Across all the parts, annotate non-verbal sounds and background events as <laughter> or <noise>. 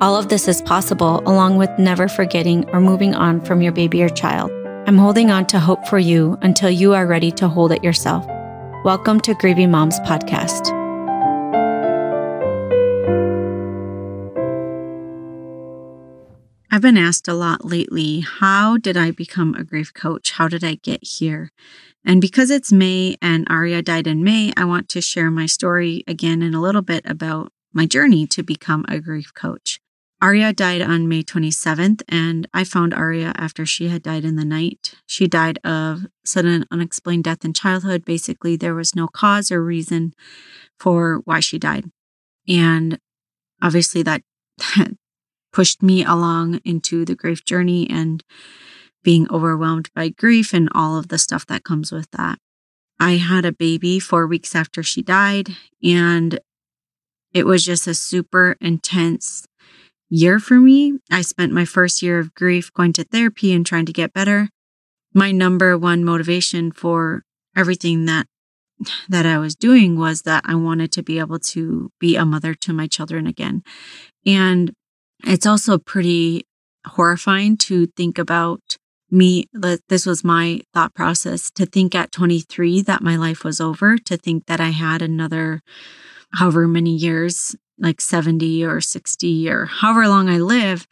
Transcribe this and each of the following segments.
All of this is possible along with never forgetting or moving on from your baby or child. I'm holding on to hope for you until you are ready to hold it yourself. Welcome to Grieving Moms Podcast. I've been asked a lot lately how did I become a grief coach? How did I get here? And because it's May and Aria died in May, I want to share my story again in a little bit about my journey to become a grief coach. Aria died on May 27th, and I found Aria after she had died in the night. She died of sudden unexplained death in childhood. Basically, there was no cause or reason for why she died. And obviously, that, <laughs> that pushed me along into the grief journey and being overwhelmed by grief and all of the stuff that comes with that. I had a baby four weeks after she died, and it was just a super intense year for me. I spent my first year of grief going to therapy and trying to get better. My number one motivation for everything that that I was doing was that I wanted to be able to be a mother to my children again. And it's also pretty horrifying to think about me this was my thought process to think at 23 that my life was over to think that i had another however many years like 70 or 60 or however long i live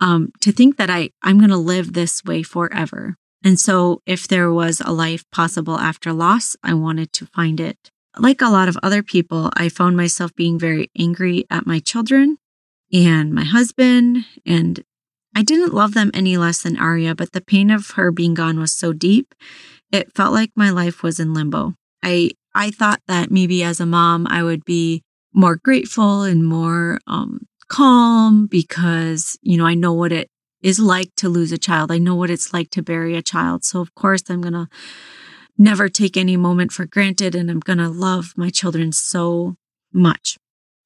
um, to think that i i'm going to live this way forever and so if there was a life possible after loss i wanted to find it like a lot of other people i found myself being very angry at my children and my husband. And I didn't love them any less than Aria, but the pain of her being gone was so deep, it felt like my life was in limbo. I, I thought that maybe as a mom, I would be more grateful and more um, calm because, you know, I know what it is like to lose a child. I know what it's like to bury a child. So, of course, I'm going to never take any moment for granted and I'm going to love my children so much.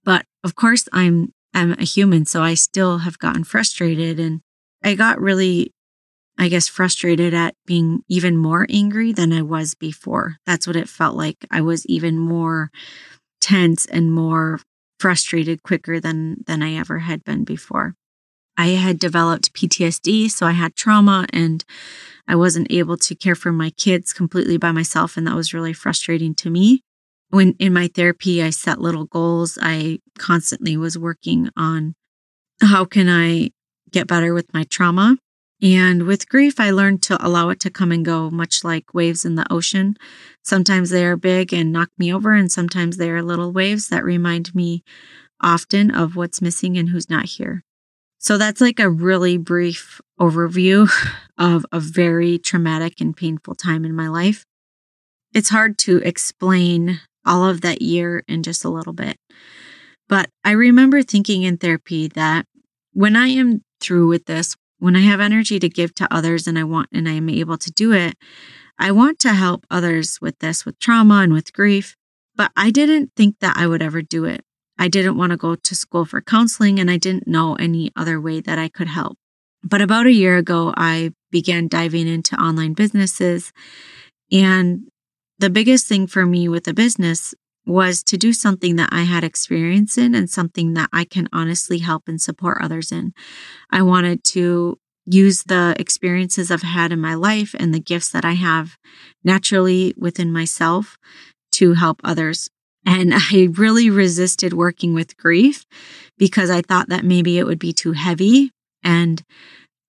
But of course, I'm I'm a human, so I still have gotten frustrated. And I got really, I guess, frustrated at being even more angry than I was before. That's what it felt like. I was even more tense and more frustrated quicker than than I ever had been before. I had developed PTSD, so I had trauma and I wasn't able to care for my kids completely by myself and that was really frustrating to me when in my therapy, I set little goals. I constantly was working on how can I get better with my trauma. And with grief, I learned to allow it to come and go, much like waves in the ocean. Sometimes they are big and knock me over, and sometimes they are little waves that remind me often of what's missing and who's not here. So that's like a really brief overview <laughs> of a very traumatic and painful time in my life. It's hard to explain all of that year in just a little bit. But I remember thinking in therapy that when I am through with this, when I have energy to give to others and I want and I am able to do it, I want to help others with this, with trauma and with grief. But I didn't think that I would ever do it. I didn't want to go to school for counseling and I didn't know any other way that I could help. But about a year ago, I began diving into online businesses and the biggest thing for me with a business was to do something that I had experience in and something that I can honestly help and support others in. I wanted to use the experiences I've had in my life and the gifts that I have naturally within myself to help others. And <laughs> I really resisted working with grief because I thought that maybe it would be too heavy and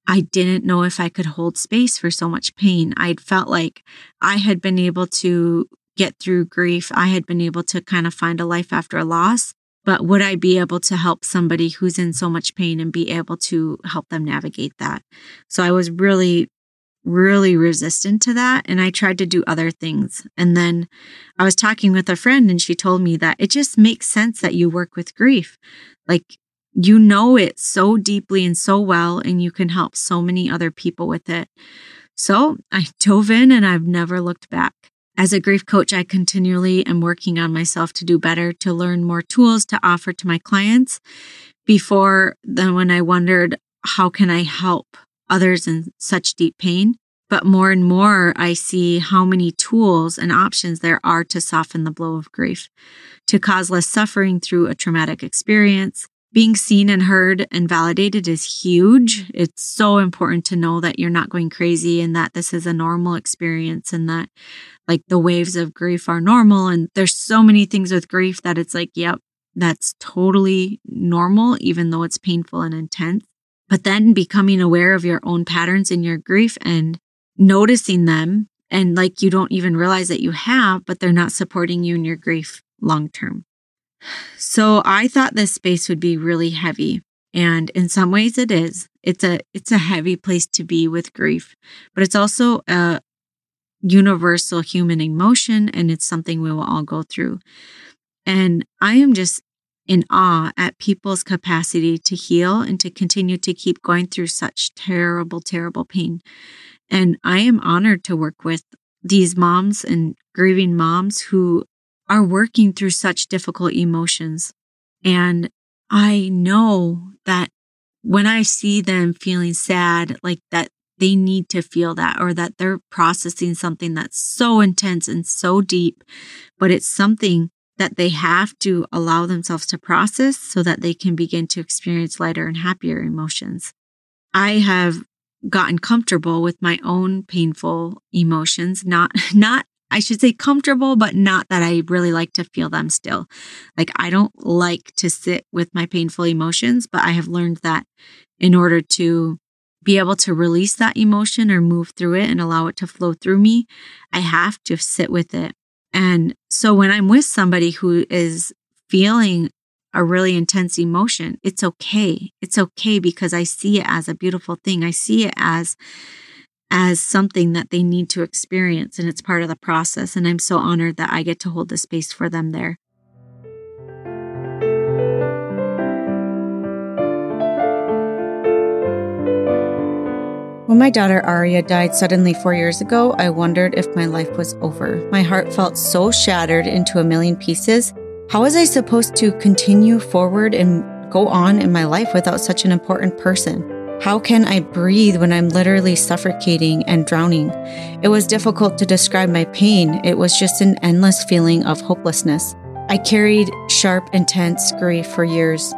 I didn't know if I could hold space for so much pain. I'd felt like I had been able to get through grief. I had been able to kind of find a life after a loss. But would I be able to help somebody who's in so much pain and be able to help them navigate that? So I was really, really resistant to that. And I tried to do other things. And then I was talking with a friend and she told me that it just makes sense that you work with grief. Like you know it so deeply and so well, and you can help so many other people with it. So I <laughs> dove in and I've never looked back. As a grief coach, I continually am working on myself to do better, to learn more tools to offer to my clients. Before then, when I wondered, how can I help others in such deep pain? But more and more, I see how many tools and options there are to soften the blow of grief, to cause less suffering through a traumatic experience. Being seen and heard and validated is huge. It's so important to know that you're not going crazy and that this is a normal experience and that like the waves of grief are normal. And there's so many things with grief that it's like, yep, that's totally normal, even though it's painful and intense. But then becoming aware of your own patterns in your grief and noticing them and like you don't even realize that you have, but they're not supporting you in your grief long term. So I thought this space would be really heavy. And in some ways it is. It's a it's a heavy place to be with grief, but it's also a universal human emotion and it's something we will all go through. And I am just in awe at people's capacity to heal and to continue to keep going through such terrible, terrible pain. And I am honored to work with these moms and grieving moms who are working through such difficult emotions. And I know that when I see them feeling sad, like that they need to feel that or that they're processing something that's so intense and so deep, but it's something that they have to allow themselves to process so that they can begin to experience lighter and happier emotions. I have gotten comfortable with my own painful emotions, not, <laughs> not, I should say comfortable, but not that I really like to feel them still. Like I don't like to sit with my painful emotions, but I have learned that in order to be able to release that emotion or move through it and allow it to flow through me, I have to sit with it. And so when I'm with somebody who is feeling a really intense emotion, it's okay. It's okay because I see it as a beautiful thing. I see it as as something that they need to experience and it's part of the process and I'm so honored that I get to hold the space for them there. When my daughter Aria died suddenly four years ago, I wondered if my life was over. My heart felt so shattered into a million pieces. How was I supposed to continue forward and go on in my life without such an important person? How can I breathe when I'm literally suffocating and drowning? It was difficult to describe my pain. It was just an endless feeling of hopelessness. I carried sharp, intense grief for years.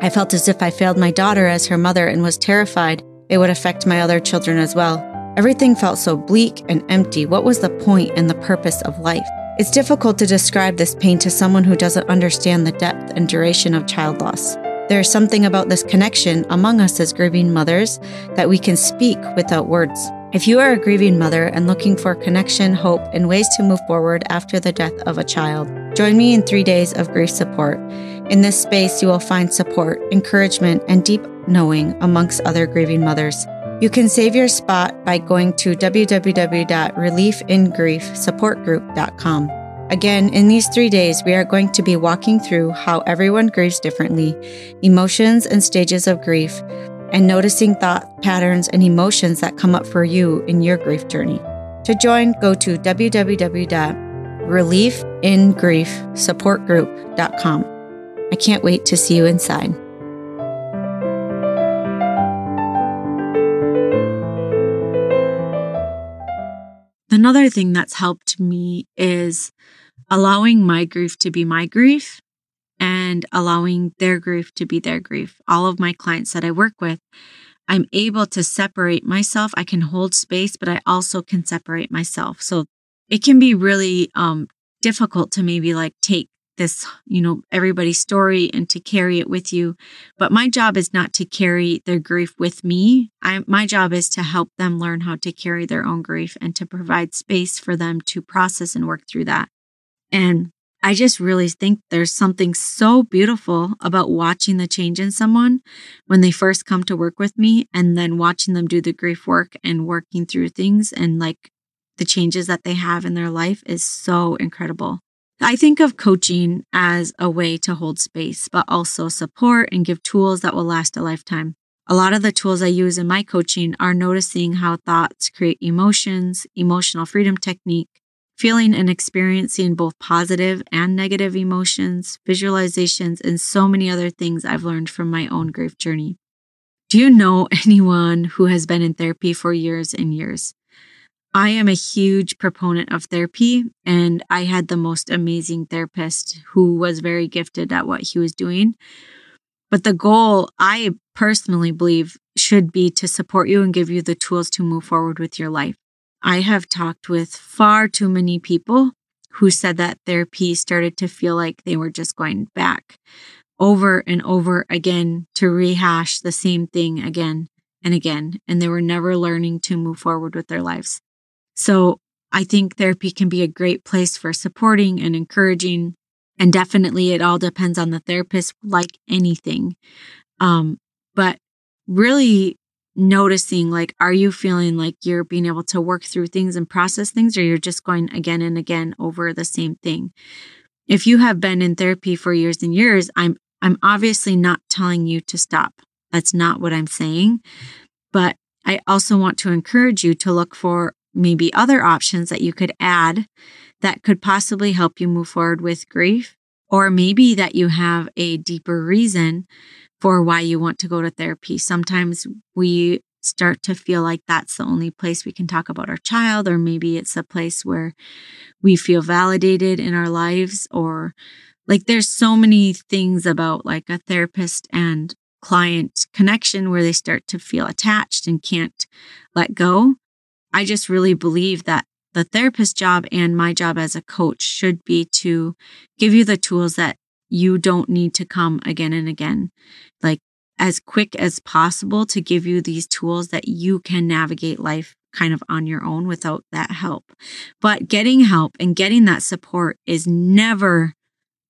I felt as if I failed my daughter as her mother and was terrified it would affect my other children as well. Everything felt so bleak and empty. What was the point and the purpose of life? It's difficult to describe this pain to someone who doesn't understand the depth and duration of child loss. There is something about this connection among us as grieving mothers that we can speak without words. If you are a grieving mother and looking for connection, hope, and ways to move forward after the death of a child, join me in three days of grief support. In this space, you will find support, encouragement, and deep knowing amongst other grieving mothers. You can save your spot by going to www.reliefingriefsupportgroup.com. Again, in these three days, we are going to be walking through how everyone grieves differently, emotions and stages of grief, and noticing thought patterns and emotions that come up for you in your grief journey. To join, go to www.reliefingriefsupportgroup.com. I can't wait to see you inside. Another thing that's helped me is allowing my grief to be my grief and allowing their grief to be their grief. All of my clients that I work with, I'm able to separate myself. I can hold space, but I also can separate myself. So it can be really um, difficult to maybe like take this, you know, everybody's story and to carry it with you. But my job is not to carry their grief with me. I, my job is to help them learn how to carry their own grief and to provide space for them to process and work through that. And I just really think there's something so beautiful about watching the change in someone when they first come to work with me and then watching them do the grief work and working through things and like the changes that they have in their life is so incredible. I think of coaching as a way to hold space, but also support and give tools that will last a lifetime. A lot of the tools I use in my coaching are noticing how thoughts create emotions, emotional freedom technique, feeling and experiencing both positive and negative emotions, visualizations, and so many other things I've learned from my own grief journey. Do you know <laughs> anyone who has been in therapy for years and years? I am a huge proponent of therapy, and I had the most amazing therapist who was very gifted at what he was doing. But the goal, I personally believe, should be to support you and give you the tools to move forward with your life. I have talked with far too many people who said that therapy started to feel like they were just going back over and over again to rehash the same thing again and again. And they were never learning to move forward with their lives. So I think therapy can be a great place for supporting and encouraging. And definitely it all depends on the therapist, like anything. Um, but really noticing like, are you feeling like you're being able to work through things and process things, or you're just going again and again over the same thing? If you have been in therapy for years and years, I'm I'm obviously not telling you to stop. That's not what I'm saying. But I also want to encourage you to look for maybe other options that you could add that could possibly help you move forward with grief, or maybe that you have a deeper reason for why you want to go to therapy. Sometimes we start to feel like that's the only place we can talk about our child, or maybe it's a place where we feel validated in our lives, or like there's so many things about like a therapist and client connection where they start to feel attached and can't let go. I just really believe that the therapist job and my job as a coach should be to give you the tools that you don't need to come again and again. Like as quick as possible to give you these tools that you can navigate life kind of on your own without that help. But getting help and getting that support is never,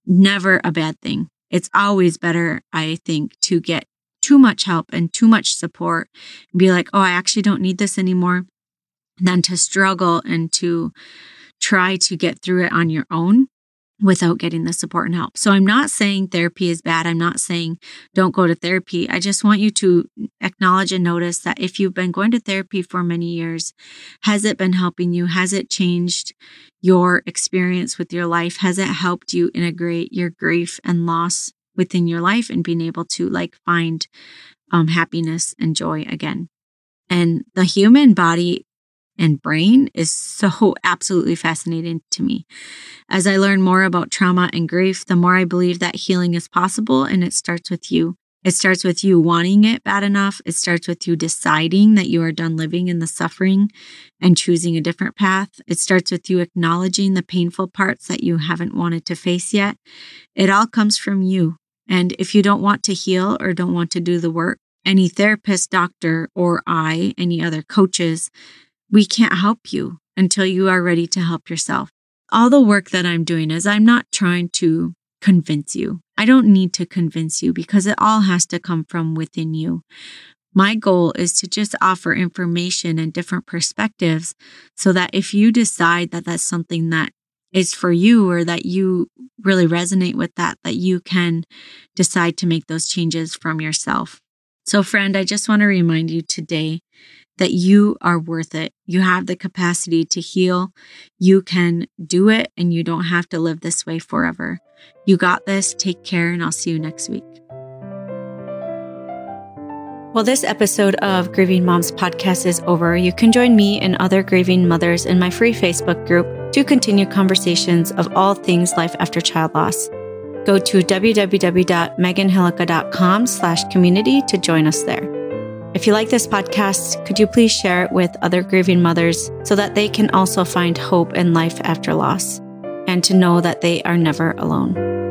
never a bad thing. It's always better, I think, to get too much help and too much support and be like, oh, I actually don't need this anymore than to struggle and to try to get through it on your own without getting the support and help. So I'm not saying therapy is bad. I'm not saying don't go to therapy. I just want you to acknowledge and notice that if you've been going to therapy for many years, has it been helping you? Has it changed your experience with your life? Has it helped you integrate your grief and loss within your life and being able to like find um, happiness and joy again? And the human body and brain is so <laughs> absolutely fascinating to me. As I learn more about trauma and grief, the more I believe that healing is possible and it starts with you. It starts with you wanting it bad enough. It starts with you deciding that you are done living in the suffering and choosing a different path. It starts with you acknowledging the painful parts that you haven't wanted to face yet. It all comes from you. And if you don't want to heal or don't want to do the work, any therapist, doctor, or I, any other coaches, we can't help you until you are ready to help yourself. All the work that I'm doing is I'm not trying to convince you. I don't need to convince you because it all has to come from within you. My goal is to just offer information and different perspectives so that if you decide that that's something that is for you or that you really resonate with that, that you can decide to make those changes from yourself. So, friend, I just want to remind you today that you are worth it. You have the capacity to heal. You can do it and you don't have to live this way forever. You got this. Take care and I'll see you next week. Well, this episode of Grieving Moms podcast is over. You can join me and other grieving mothers in my free Facebook group to continue conversations of all things life after child loss. Go to www.meganhillukka.com slash community to join us there. If you like this podcast, could you please share it with other grieving mothers so that they can also find hope in life after loss and to know that they are never alone?